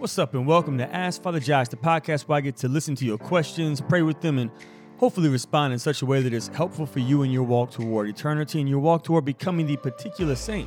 What's up, and welcome to Ask Father Josh, the podcast where I get to listen to your questions, pray with them, and hopefully respond in such a way that is helpful for you in your walk toward eternity and your walk toward becoming the particular saint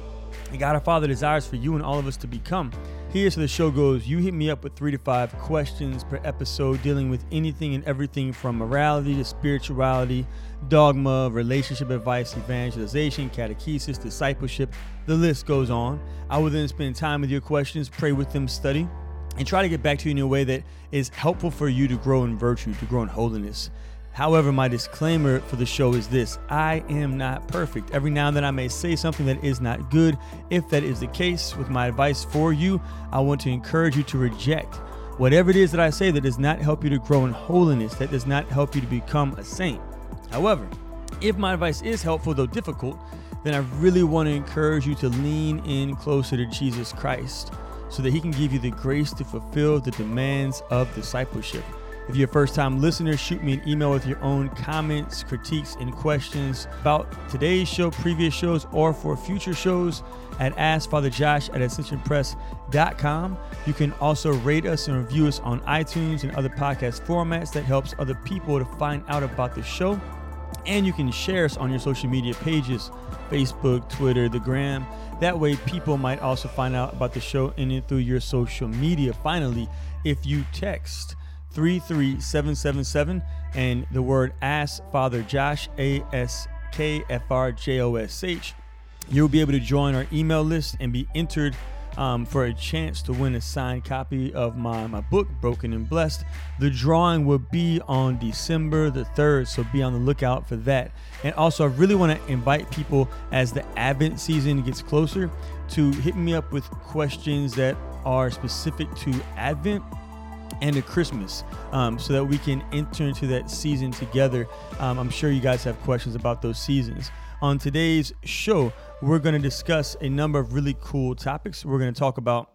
that God our Father desires for you and all of us to become. Here's how the show goes you hit me up with three to five questions per episode dealing with anything and everything from morality to spirituality, dogma, relationship advice, evangelization, catechesis, discipleship. The list goes on. I will then spend time with your questions, pray with them, study, and try to get back to you in a way that is helpful for you to grow in virtue, to grow in holiness. However, my disclaimer for the show is this I am not perfect. Every now and then I may say something that is not good. If that is the case, with my advice for you, I want to encourage you to reject whatever it is that I say that does not help you to grow in holiness, that does not help you to become a saint. However, if my advice is helpful, though difficult, then I really want to encourage you to lean in closer to Jesus Christ so that He can give you the grace to fulfill the demands of discipleship. If you're a first time listener, shoot me an email with your own comments, critiques, and questions about today's show, previous shows, or for future shows at AskFatherJosh at AscensionPress.com. You can also rate us and review us on iTunes and other podcast formats that helps other people to find out about the show. And you can share us on your social media pages Facebook, Twitter, the Gram. That way, people might also find out about the show and through your social media. Finally, if you text 33777 and the word Ask Father Josh, A S K F R J O S H. You'll be able to join our email list and be entered um, for a chance to win a signed copy of my, my book, Broken and Blessed. The drawing will be on December the 3rd, so be on the lookout for that. And also, I really want to invite people as the Advent season gets closer to hit me up with questions that are specific to Advent and to Christmas um, so that we can enter into that season together. Um, I'm sure you guys have questions about those seasons. On today's show, we're going to discuss a number of really cool topics. We're going to talk about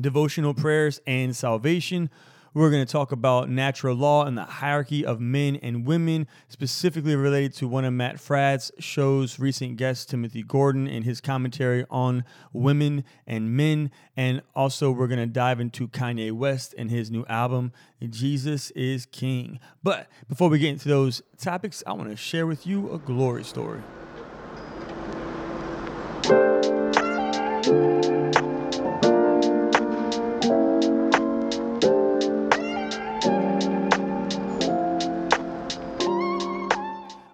devotional prayers and salvation. We're going to talk about natural law and the hierarchy of men and women, specifically related to one of Matt Fradd's show's recent guest, Timothy Gordon, and his commentary on women and men. And also, we're going to dive into Kanye West and his new album, Jesus is King. But before we get into those topics, I want to share with you a glory story.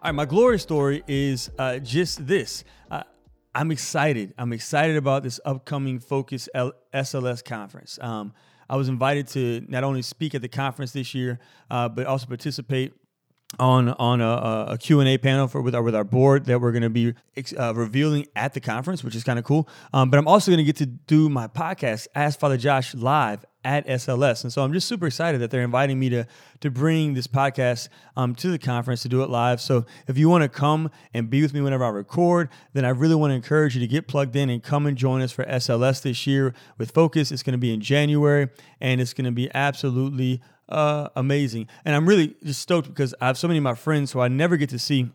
All right, my glory story is uh, just this. Uh, I'm excited. I'm excited about this upcoming Focus L- SLS conference. Um, I was invited to not only speak at the conference this year, uh, but also participate on on a, a Q&A panel for with our with our board that we're going to be uh, revealing at the conference, which is kind of cool. Um, but I'm also going to get to do my podcast, Ask Father Josh, live at SLS. And so I'm just super excited that they're inviting me to to bring this podcast um, to the conference to do it live. So if you want to come and be with me whenever I record, then I really want to encourage you to get plugged in and come and join us for SLS this year with Focus. It's going to be in January and it's going to be absolutely uh, amazing. And I'm really just stoked because I have so many of my friends who I never get to see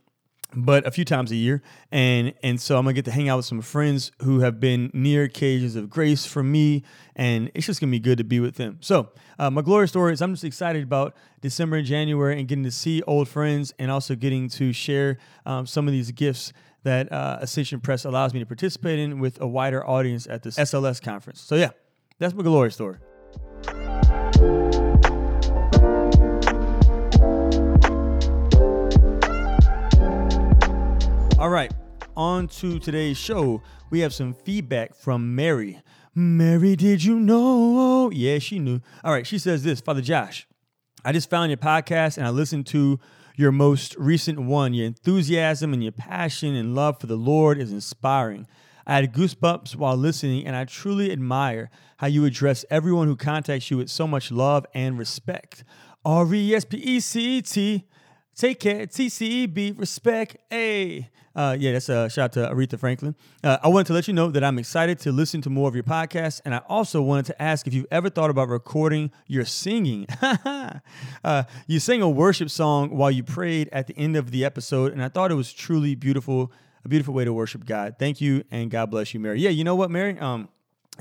but a few times a year. And and so i'm gonna get to hang out with some friends who have been near occasions of grace for me and it's just gonna be good to be with them. So uh, my glory story is i'm just excited about december and january and getting to see old friends and also getting to share um, some of these gifts that uh, ascension press allows me to participate in with a wider audience at this sls conference. So yeah that's my glory story All right, on to today's show. We have some feedback from Mary. Mary, did you know? Yeah, she knew. All right, she says this Father Josh, I just found your podcast and I listened to your most recent one. Your enthusiasm and your passion and love for the Lord is inspiring. I had goosebumps while listening, and I truly admire how you address everyone who contacts you with so much love and respect. R E S P E C T. Take care. T C E B. Respect. A. Uh, yeah, that's a shout out to Aretha Franklin. Uh, I wanted to let you know that I'm excited to listen to more of your podcasts, and I also wanted to ask if you've ever thought about recording your singing. uh, you sang a worship song while you prayed at the end of the episode, and I thought it was truly beautiful, a beautiful way to worship God. Thank you, and God bless you, Mary. Yeah, you know what, Mary? Um,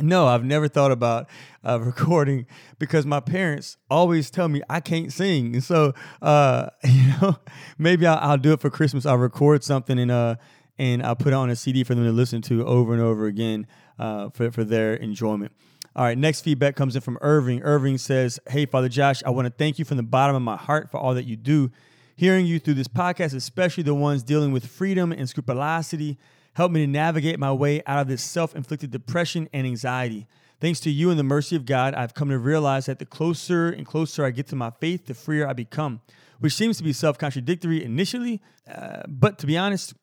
No, I've never thought about uh, recording because my parents always tell me I can't sing, and so uh, you know maybe I'll, I'll, do it for Christmas. I'll record something and uh and I'll put it on a CD for them to listen to over and over again uh, for for their enjoyment. All right, next feedback comes in from Irving. Irving says, "Hey, Father Josh, I want to thank you from the bottom of my heart for all that you do. Hearing you through this podcast, especially the ones dealing with freedom and scrupulosity." Help me to navigate my way out of this self inflicted depression and anxiety. Thanks to you and the mercy of God, I've come to realize that the closer and closer I get to my faith, the freer I become, which seems to be self contradictory initially. Uh, but to be honest,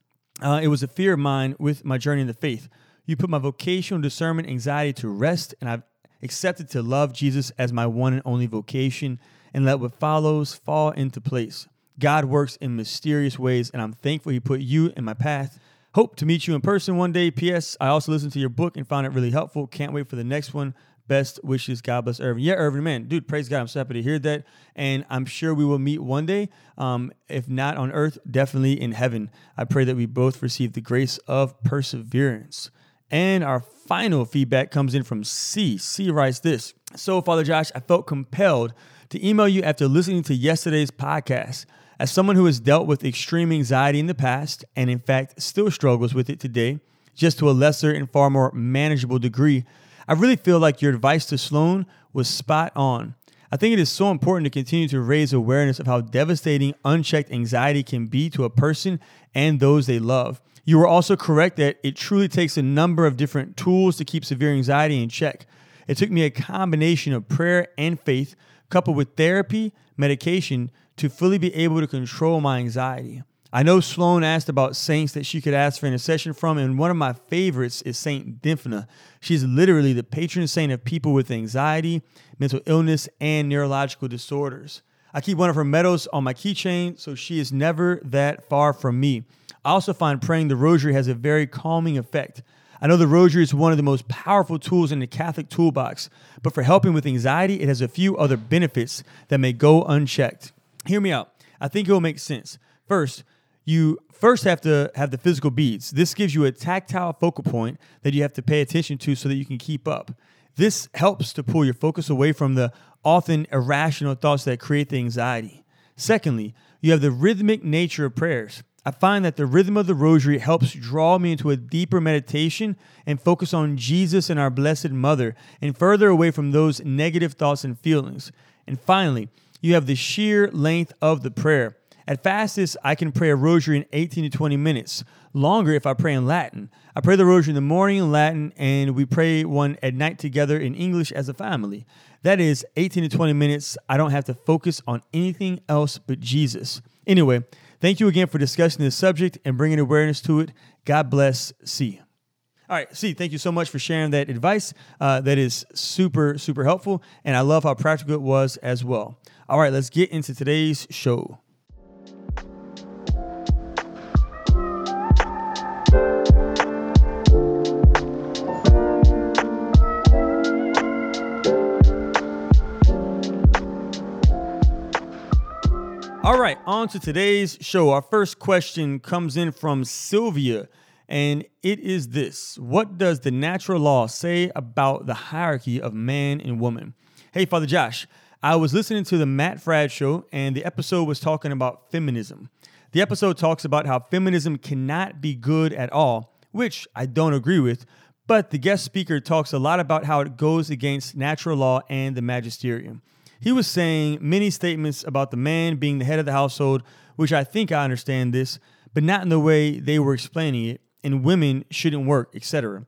uh, it was a fear of mine with my journey in the faith. You put my vocational discernment anxiety to rest, and I've accepted to love Jesus as my one and only vocation and let what follows fall into place. God works in mysterious ways, and I'm thankful He put you in my path Hope to meet you in person one day. P.S. I also listened to your book and found it really helpful. Can't wait for the next one. Best wishes. God bless Irvin. Yeah, Irvin, man, dude, praise God. I'm so happy to hear that. And I'm sure we will meet one day. Um, if not on earth, definitely in heaven. I pray that we both receive the grace of perseverance. And our final feedback comes in from C. C writes this So, Father Josh, I felt compelled to email you after listening to yesterday's podcast. As someone who has dealt with extreme anxiety in the past, and in fact still struggles with it today, just to a lesser and far more manageable degree, I really feel like your advice to Sloan was spot on. I think it is so important to continue to raise awareness of how devastating unchecked anxiety can be to a person and those they love. You were also correct that it truly takes a number of different tools to keep severe anxiety in check. It took me a combination of prayer and faith, coupled with therapy, medication, to fully be able to control my anxiety. I know Sloan asked about saints that she could ask for intercession from, and one of my favorites is Saint Dymphna. She's literally the patron saint of people with anxiety, mental illness, and neurological disorders. I keep one of her medals on my keychain, so she is never that far from me. I also find praying the rosary has a very calming effect. I know the rosary is one of the most powerful tools in the Catholic toolbox, but for helping with anxiety, it has a few other benefits that may go unchecked hear me out. I think it will make sense. First, you first have to have the physical beads. This gives you a tactile focal point that you have to pay attention to so that you can keep up. This helps to pull your focus away from the often irrational thoughts that create the anxiety. Secondly, you have the rhythmic nature of prayers. I find that the rhythm of the rosary helps draw me into a deeper meditation and focus on Jesus and our Blessed Mother and further away from those negative thoughts and feelings. And finally, you have the sheer length of the prayer. At fastest, I can pray a rosary in 18 to 20 minutes. Longer if I pray in Latin. I pray the rosary in the morning in Latin, and we pray one at night together in English as a family. That is 18 to 20 minutes. I don't have to focus on anything else but Jesus. Anyway, thank you again for discussing this subject and bringing awareness to it. God bless. C. All right, C, thank you so much for sharing that advice. Uh, that is super, super helpful. And I love how practical it was as well. All right, let's get into today's show. All right, on to today's show. Our first question comes in from Sylvia, and it is this What does the natural law say about the hierarchy of man and woman? Hey, Father Josh, I was listening to the Matt Fradd show, and the episode was talking about feminism. The episode talks about how feminism cannot be good at all, which I don't agree with, but the guest speaker talks a lot about how it goes against natural law and the magisterium. He was saying many statements about the man being the head of the household, which I think I understand this, but not in the way they were explaining it, and women shouldn't work, etc.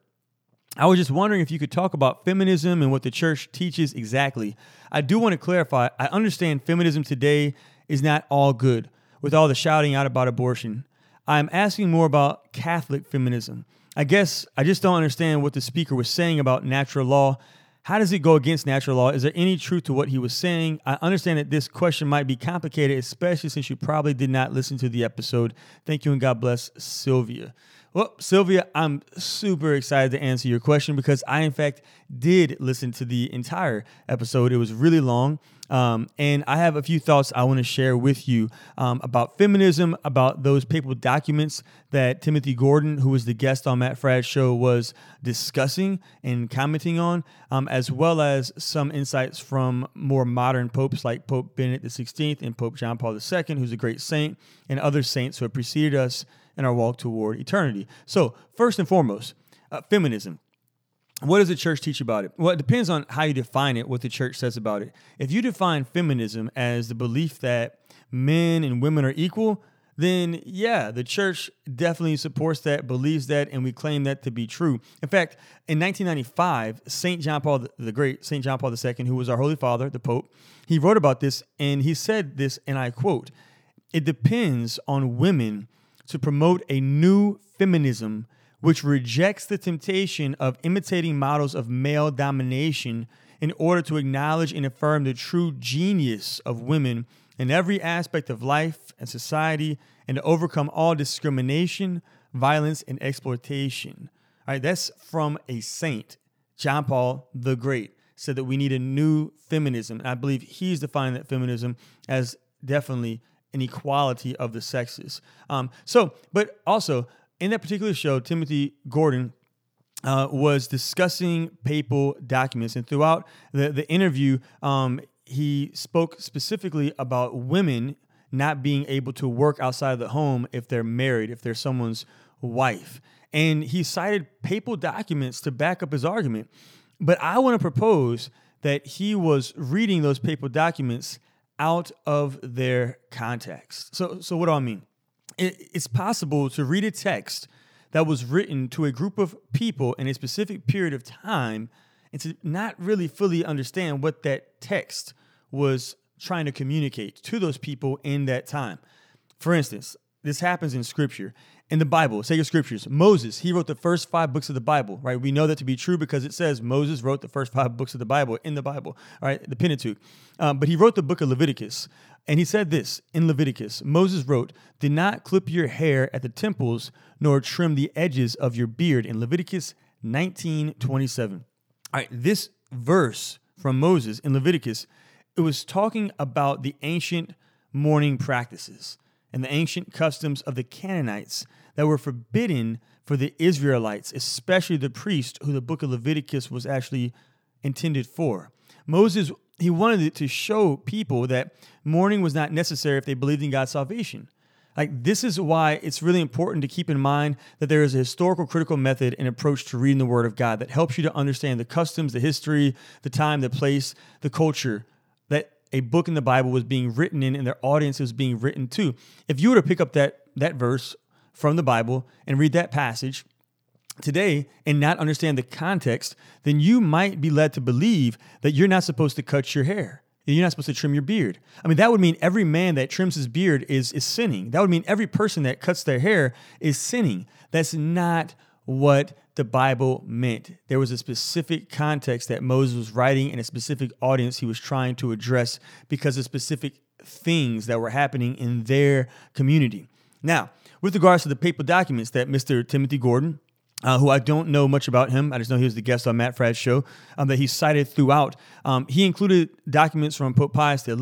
I was just wondering if you could talk about feminism and what the church teaches exactly. I do want to clarify I understand feminism today is not all good with all the shouting out about abortion. I'm asking more about Catholic feminism. I guess I just don't understand what the speaker was saying about natural law. How does it go against natural law? Is there any truth to what he was saying? I understand that this question might be complicated, especially since you probably did not listen to the episode. Thank you and God bless Sylvia. Well, Sylvia, I'm super excited to answer your question because I, in fact, did listen to the entire episode. It was really long. Um, and I have a few thoughts I want to share with you um, about feminism, about those papal documents that Timothy Gordon, who was the guest on Matt Fradd's show, was discussing and commenting on, um, as well as some insights from more modern popes like Pope Benedict XVI and Pope John Paul II, who's a great saint, and other saints who have preceded us in our walk toward eternity. So, first and foremost, uh, feminism. What does the church teach about it? Well, it depends on how you define it, what the church says about it. If you define feminism as the belief that men and women are equal, then yeah, the church definitely supports that, believes that, and we claim that to be true. In fact, in 1995, St. John Paul the Great, St. John Paul II, who was our Holy Father, the Pope, he wrote about this and he said this, and I quote, It depends on women to promote a new feminism which rejects the temptation of imitating models of male domination in order to acknowledge and affirm the true genius of women in every aspect of life and society and to overcome all discrimination, violence, and exploitation. All right, that's from a saint, John Paul the Great, said that we need a new feminism. And I believe he's defining that feminism as definitely an equality of the sexes. Um, so, but also, in that particular show, Timothy Gordon uh, was discussing papal documents, and throughout the the interview, um, he spoke specifically about women not being able to work outside of the home if they're married, if they're someone's wife, and he cited papal documents to back up his argument. But I want to propose that he was reading those papal documents out of their context. So, so what do I mean? it's possible to read a text that was written to a group of people in a specific period of time and to not really fully understand what that text was trying to communicate to those people in that time. For instance, this happens in scripture. In the Bible, sacred scriptures, Moses, he wrote the first five books of the Bible, right? We know that to be true because it says Moses wrote the first five books of the Bible in the Bible, all right, the Pentateuch. Um, but he wrote the book of Leviticus. And he said this in Leviticus Moses wrote, Do not clip your hair at the temples, nor trim the edges of your beard, in Leviticus 19 27. All right, this verse from Moses in Leviticus, it was talking about the ancient mourning practices and the ancient customs of the Canaanites that were forbidden for the Israelites, especially the priest who the book of Leviticus was actually intended for. Moses, he wanted to show people that mourning was not necessary if they believed in God's salvation. Like, this is why it's really important to keep in mind that there is a historical critical method and approach to reading the Word of God that helps you to understand the customs, the history, the time, the place, the culture a book in the Bible was being written in and their audience was being written to. If you were to pick up that, that verse from the Bible and read that passage today and not understand the context, then you might be led to believe that you're not supposed to cut your hair. You're not supposed to trim your beard. I mean, that would mean every man that trims his beard is, is sinning. That would mean every person that cuts their hair is sinning. That's not what the Bible meant. There was a specific context that Moses was writing and a specific audience he was trying to address because of specific things that were happening in their community. Now, with regards to the papal documents that Mr. Timothy Gordon, uh, who I don't know much about him. I just know he was the guest on Matt Fradd's show um, that he cited throughout. Um, he included documents from Pope Pius XI,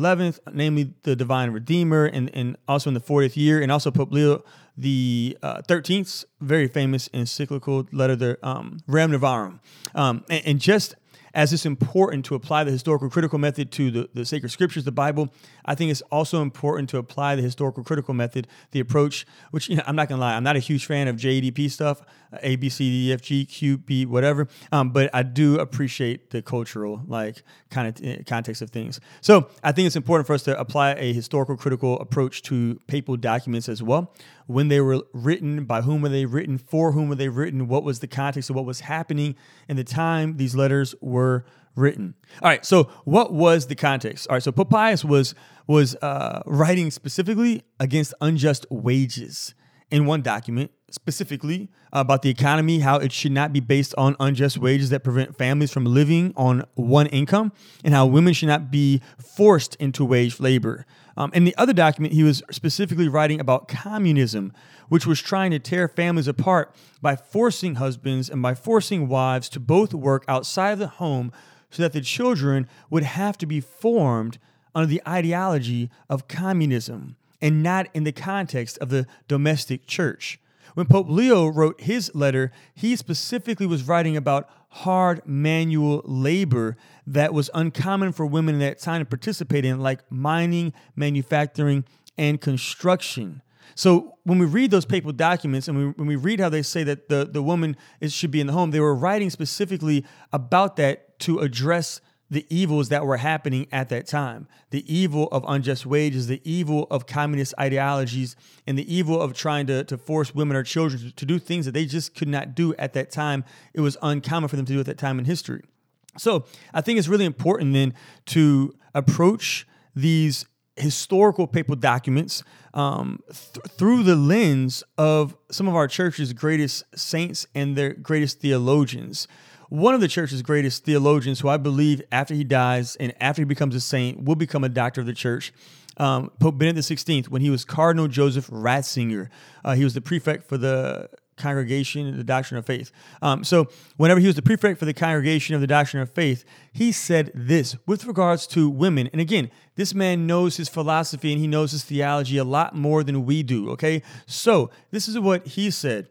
namely the Divine Redeemer, and, and also in the 40th year, and also Pope Leo the uh, 13th, very famous encyclical letter, the um. Um, and, and just as it's important to apply the historical critical method to the, the sacred scriptures, the Bible, I think it's also important to apply the historical critical method, the approach, which you know, I'm not gonna lie, I'm not a huge fan of JDP stuff, A, B, C, D, F, G, Q, B, whatever. Um, but I do appreciate the cultural like kind of t- context of things. So I think it's important for us to apply a historical critical approach to papal documents as well. When they were written, by whom were they written, for whom were they written, what was the context of what was happening in the time these letters were written. All right, so what was the context? All right, so Pope Pius was was uh, writing specifically against unjust wages in one document specifically about the economy, how it should not be based on unjust wages that prevent families from living on one income, and how women should not be forced into wage labor. Um, in the other document, he was specifically writing about communism, which was trying to tear families apart by forcing husbands and by forcing wives to both work outside of the home so that the children would have to be formed under the ideology of communism and not in the context of the domestic church. When Pope Leo wrote his letter, he specifically was writing about hard manual labor that was uncommon for women in that time to participate in, like mining, manufacturing, and construction. So when we read those papal documents and we, when we read how they say that the, the woman is, should be in the home, they were writing specifically about that to address the evils that were happening at that time the evil of unjust wages, the evil of communist ideologies, and the evil of trying to, to force women or children to, do things that they just could not do at that time. It was uncommon for them to do at that time in history. So I think it's really important then to approach these historical papal documents um, th- through the lens of some of our church's greatest saints and their greatest theologians one of the church's greatest theologians, who I believe after he dies and after he becomes a saint will become a doctor of the church. Um, Pope Benedict XVI, when he was Cardinal Joseph Ratzinger, uh, he was the prefect for the congregation, the doctrine of faith. Um, so, whenever he was the prefect for the congregation of the doctrine of faith, he said this with regards to women. And again, this man knows his philosophy and he knows his theology a lot more than we do. Okay. So, this is what he said.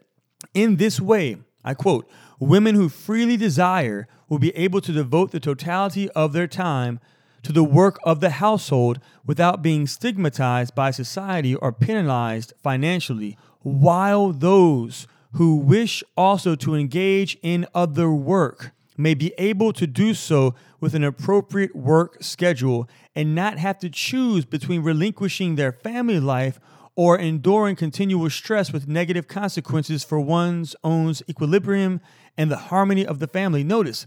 In this way, I quote, women who freely desire will be able to devote the totality of their time to the work of the household without being stigmatized by society or penalized financially, while those who wish also to engage in other work may be able to do so with an appropriate work schedule and not have to choose between relinquishing their family life or enduring continual stress with negative consequences for one's own equilibrium and the harmony of the family. Notice,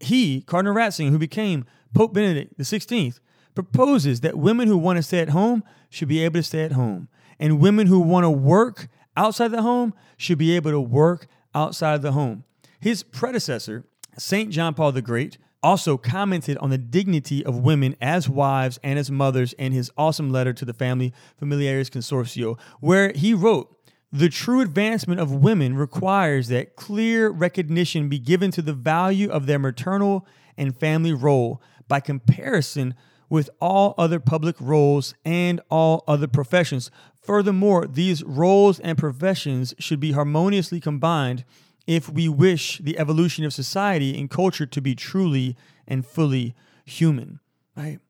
he, Cardinal Ratzinger, who became Pope Benedict XVI, proposes that women who want to stay at home should be able to stay at home, and women who want to work outside the home should be able to work outside of the home. His predecessor, St. John Paul the Great, also commented on the dignity of women as wives and as mothers in his awesome letter to the Family Familiaris Consortio, where he wrote, the true advancement of women requires that clear recognition be given to the value of their maternal and family role by comparison with all other public roles and all other professions. Furthermore, these roles and professions should be harmoniously combined if we wish the evolution of society and culture to be truly and fully human, right?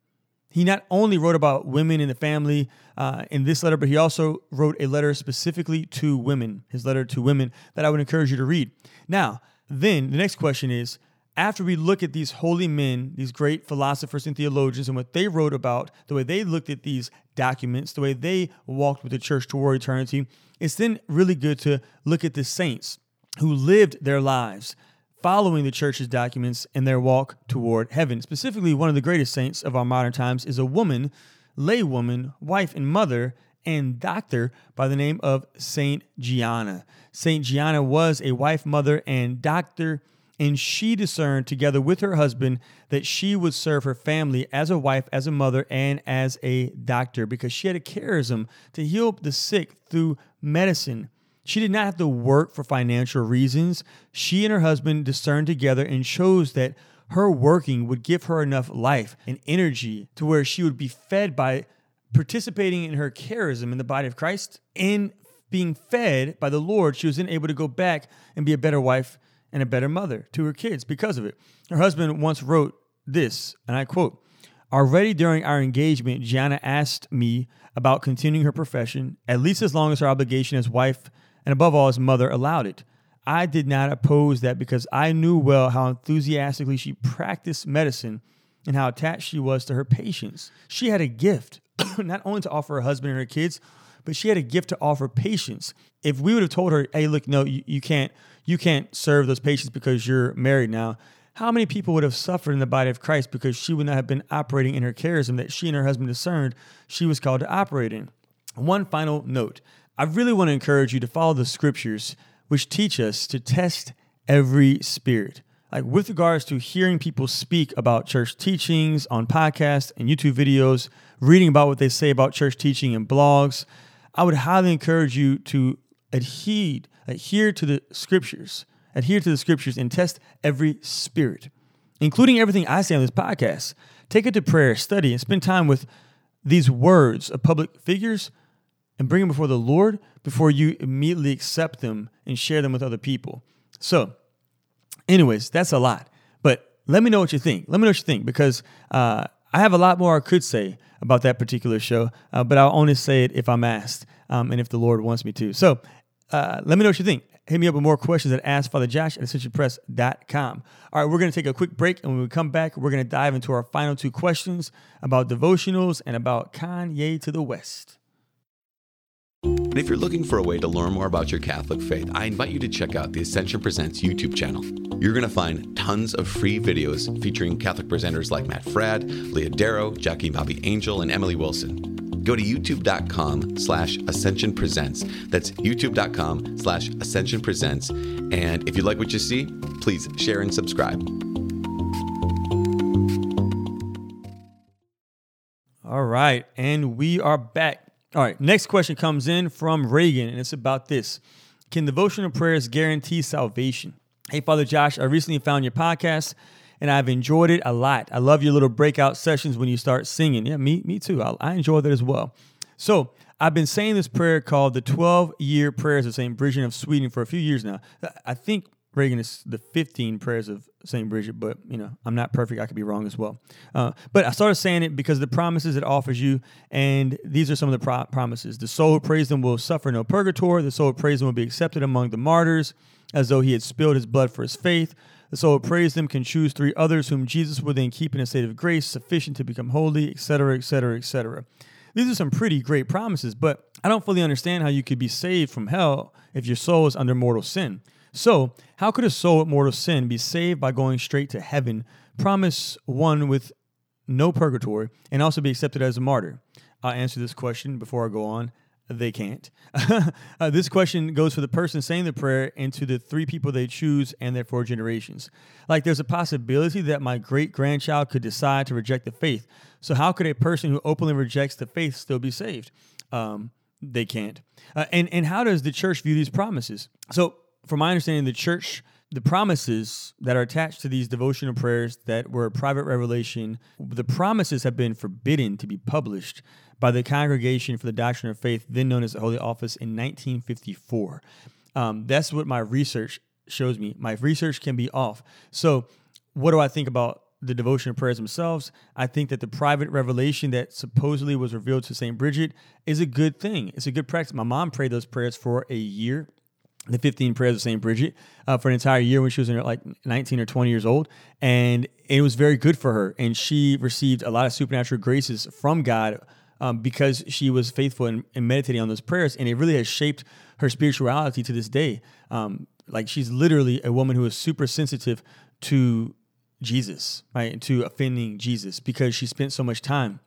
He not only wrote about women in the family uh, in this letter, but he also wrote a letter specifically to women, his letter to women that I would encourage you to read. Now, then the next question is after we look at these holy men, these great philosophers and theologians, and what they wrote about, the way they looked at these documents, the way they walked with the church toward eternity, it's then really good to look at the saints who lived their lives following the church's documents in their walk toward heaven. Specifically, one of the greatest saints of our modern times is a woman, laywoman, wife, and mother, and doctor by the name of Saint Gianna. Saint Gianna was a wife, mother, and doctor, and she discerned together with her husband that she would serve her family as a wife, as a mother, and as a doctor because she had a charism to heal the sick through medicine she did not have to work for financial reasons. She and her husband discerned together and chose that her working would give her enough life and energy to where she would be fed by participating in her charism in the body of Christ and being fed by the Lord. She was then able to go back and be a better wife and a better mother to her kids because of it. Her husband once wrote this, and I quote, Already during our engagement, Gianna asked me about continuing her profession, at least as long as her obligation as wife and above all, his mother allowed it. I did not oppose that because I knew well how enthusiastically she practiced medicine and how attached she was to her patients. She had a gift, not only to offer her husband and her kids, but she had a gift to offer patients. If we would have told her, "Hey, look, no, you, you can't, you can't serve those patients because you're married now," how many people would have suffered in the body of Christ because she would not have been operating in her charism that she and her husband discerned she was called to operate in? One final note I really want to encourage you to follow the scriptures, which teach us to test every spirit. Like with regards to hearing people speak about church teachings on podcasts and YouTube videos, reading about what they say about church teaching in blogs, I would highly encourage you to adhere, adhere to the scriptures, adhere to the scriptures and test every spirit, including everything I say on this podcast. Take it to prayer, study, and spend time with these words of public figures and bring them before the Lord before you immediately accept them and share them with other people. So, anyways, that's a lot. But let me know what you think. Let me know what you think because uh, I have a lot more I could say about that particular show, uh, but I'll only say it if I'm asked um, and if the Lord wants me to. So, uh, let me know what you think. Hit me up with more questions at AskFatherJosh at ascensionpress.com. All right, we're going to take a quick break, and when we come back, we're going to dive into our final two questions about devotionals and about Kanye to the West. And if you're looking for a way to learn more about your Catholic faith, I invite you to check out the Ascension Presents YouTube channel. You're going to find tons of free videos featuring Catholic presenters like Matt Fradd, Leah Darrow, Jackie Bobby Angel, and Emily Wilson. Go to youtube.com slash ascension presents. That's youtube.com slash ascension presents. And if you like what you see, please share and subscribe. All right, and we are back. All right, next question comes in from Reagan, and it's about this Can devotional prayers guarantee salvation? Hey, Father Josh, I recently found your podcast and I've enjoyed it a lot. I love your little breakout sessions when you start singing. Yeah, me, me too. I, I enjoy that as well. So I've been saying this prayer called the 12 year prayers of St. Bridget of Sweden for a few years now. I think Reagan is the 15 prayers of St. Bridget, but you know, I'm not perfect. I could be wrong as well. Uh, but I started saying it because the promises it offers you, and these are some of the pro- promises. The soul who prays them will suffer no purgatory. The soul who prays them will be accepted among the martyrs, as though he had spilled his blood for his faith. The soul who prays them can choose three others whom Jesus will then keep in a state of grace sufficient to become holy, etc., etc., etc. These are some pretty great promises, but I don't fully understand how you could be saved from hell if your soul is under mortal sin. So, how could a soul with mortal sin be saved by going straight to heaven? Promise one with no purgatory and also be accepted as a martyr? I'll answer this question before I go on. They can't. uh, this question goes for the person saying the prayer and to the three people they choose and their four generations. Like, there's a possibility that my great grandchild could decide to reject the faith. So, how could a person who openly rejects the faith still be saved? Um, they can't. Uh, and and how does the church view these promises? So, from my understanding, the church the promises that are attached to these devotional prayers that were a private revelation, the promises have been forbidden to be published by the Congregation for the Doctrine of Faith, then known as the Holy Office, in 1954. Um, that's what my research shows me. My research can be off. So, what do I think about the devotional prayers themselves? I think that the private revelation that supposedly was revealed to St. Bridget is a good thing. It's a good practice. My mom prayed those prayers for a year the 15 prayers of St. Bridget uh, for an entire year when she was like 19 or 20 years old. And it was very good for her. And she received a lot of supernatural graces from God um, because she was faithful in, in, meditating on those prayers. And it really has shaped her spirituality to this day. Um, like she's literally a woman who is super sensitive to Jesus, right? And to offending Jesus because she spent so much time,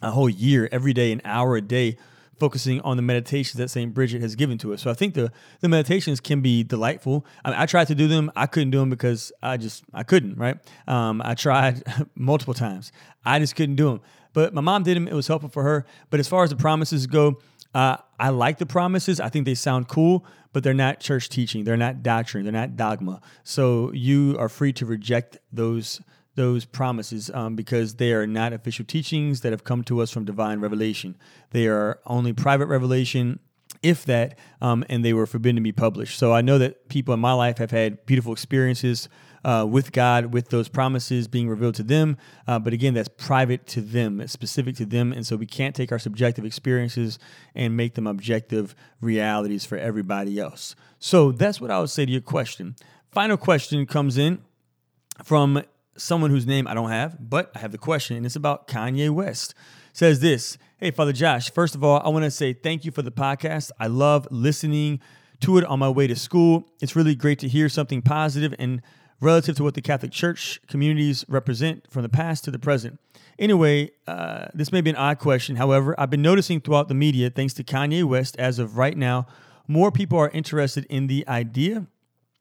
a whole year, every day, an hour a day focusing on the meditations that St. Bridget has given to us. So I think the the meditations can be delightful. I, mean, I tried to do them, I couldn't do them because I just I couldn't. Right? Um, I tried multiple times, I just couldn't do them. But my mom did them; it was helpful for her. But as far as the promises go, uh, I like the promises. I think they sound cool, but they're not church teaching. They're not doctrine. They're not dogma. So you are free to reject those those promises um, because they are not official teachings that have come to us from divine revelation. They are only private revelation, if that, um, and they were forbidden to be published. So I know that people in my life have had beautiful experiences uh, with God, with those promises being revealed to them. Uh, but again, that's private to them, it's specific to them. And so we can't take our subjective experiences and make them objective realities for everybody else. So that's what I would say to your question. Final question comes in from someone whose name I don't have, but I have the question, and it's about Kanye West. says this Hey, Father Josh, first of all, I want to say thank you for the podcast. I love listening to it on my way to school. It's really great to hear something positive and relative to what the Catholic Church communities represent from the past to the present. Anyway, uh, this may be an odd question. However, I've been noticing throughout the media, thanks to Kanye West, as of right now, more people are interested in the idea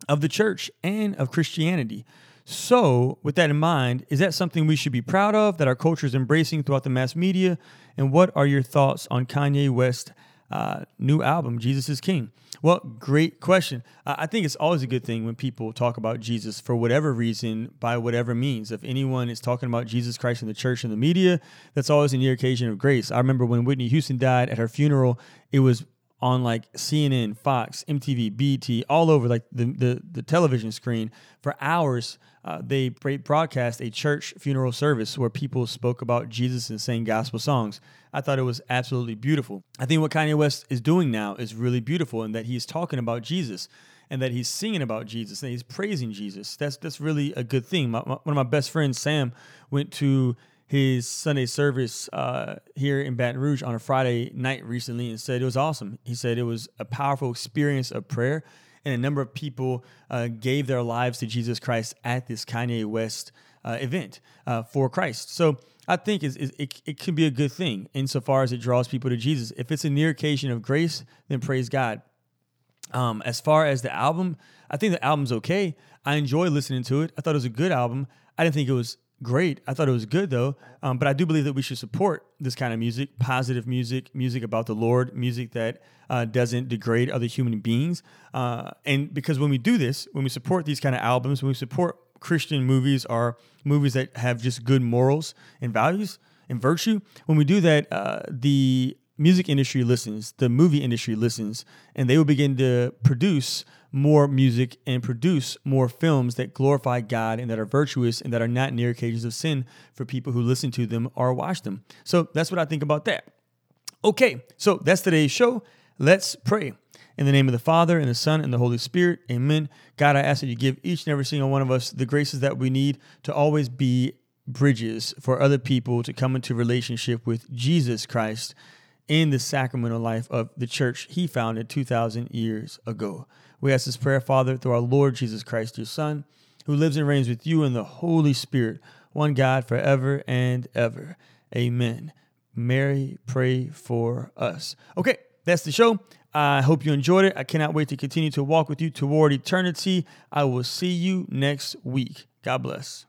of the church and of Christianity. So, with that in mind, is that something we should be proud of that our culture is embracing throughout the mass media? And what are your thoughts on Kanye West's uh, new album, Jesus is King? Well, great question. I think it's always a good thing when people talk about Jesus for whatever reason, by whatever means. If anyone is talking about Jesus Christ in the church and the media, that's always a near occasion of grace. I remember when Whitney Houston died at her funeral, it was on like CNN, Fox, MTV, BT, all over like the the, the television screen for hours. Uh, they broadcast a church funeral service where people spoke about Jesus and sang gospel songs. I thought it was absolutely beautiful. I think what Kanye West is doing now is really beautiful, and that he's talking about Jesus and that he's singing about Jesus and he's praising Jesus. That's that's really a good thing. My, my, one of my best friends, Sam, went to his Sunday service uh, here in Baton Rouge on a Friday night recently and said it was awesome. He said it was a powerful experience of prayer, and a number of people uh, gave their lives to Jesus Christ at this Kanye West uh, event uh, for Christ. So I think it, it, it can be a good thing insofar as it draws people to Jesus. If it's a near occasion of grace, then praise God. Um, as far as the album, I think the album's okay. I enjoy listening to it. I thought it was a good album. I didn't think it was great. I thought it was good though. Um, but I do believe that we should support this kind of music, positive music, music about the Lord, music that uh, doesn't degrade other human beings. Uh, and because when we do this, when we support these kind of albums, when we support Christian movies or movies that have just good morals and values and virtue, when we do that, uh, the music industry listens, the movie industry listens, and they will begin to produce more music and produce more films that glorify God and that are virtuous and that are not near occasions of sin for people who listen to them or watch them. So that's what I think about that. Okay, so that's today's show. Let's pray. In the name of the Father, and the Son, and the Holy Spirit, amen. God, I ask that you give each and every single one of us the graces that we need to always be bridges for other people to come into relationship with Jesus Christ in the sacramental life of the church he founded 2,000 years ago. We ask this prayer, Father, through our Lord Jesus Christ, your Son, who lives and reigns with you in the Holy Spirit, one God forever and ever. Amen. Mary, pray for us. Okay, that's the show. I hope you enjoyed it. I cannot wait to continue to walk with you toward eternity. I will see you next week. God bless.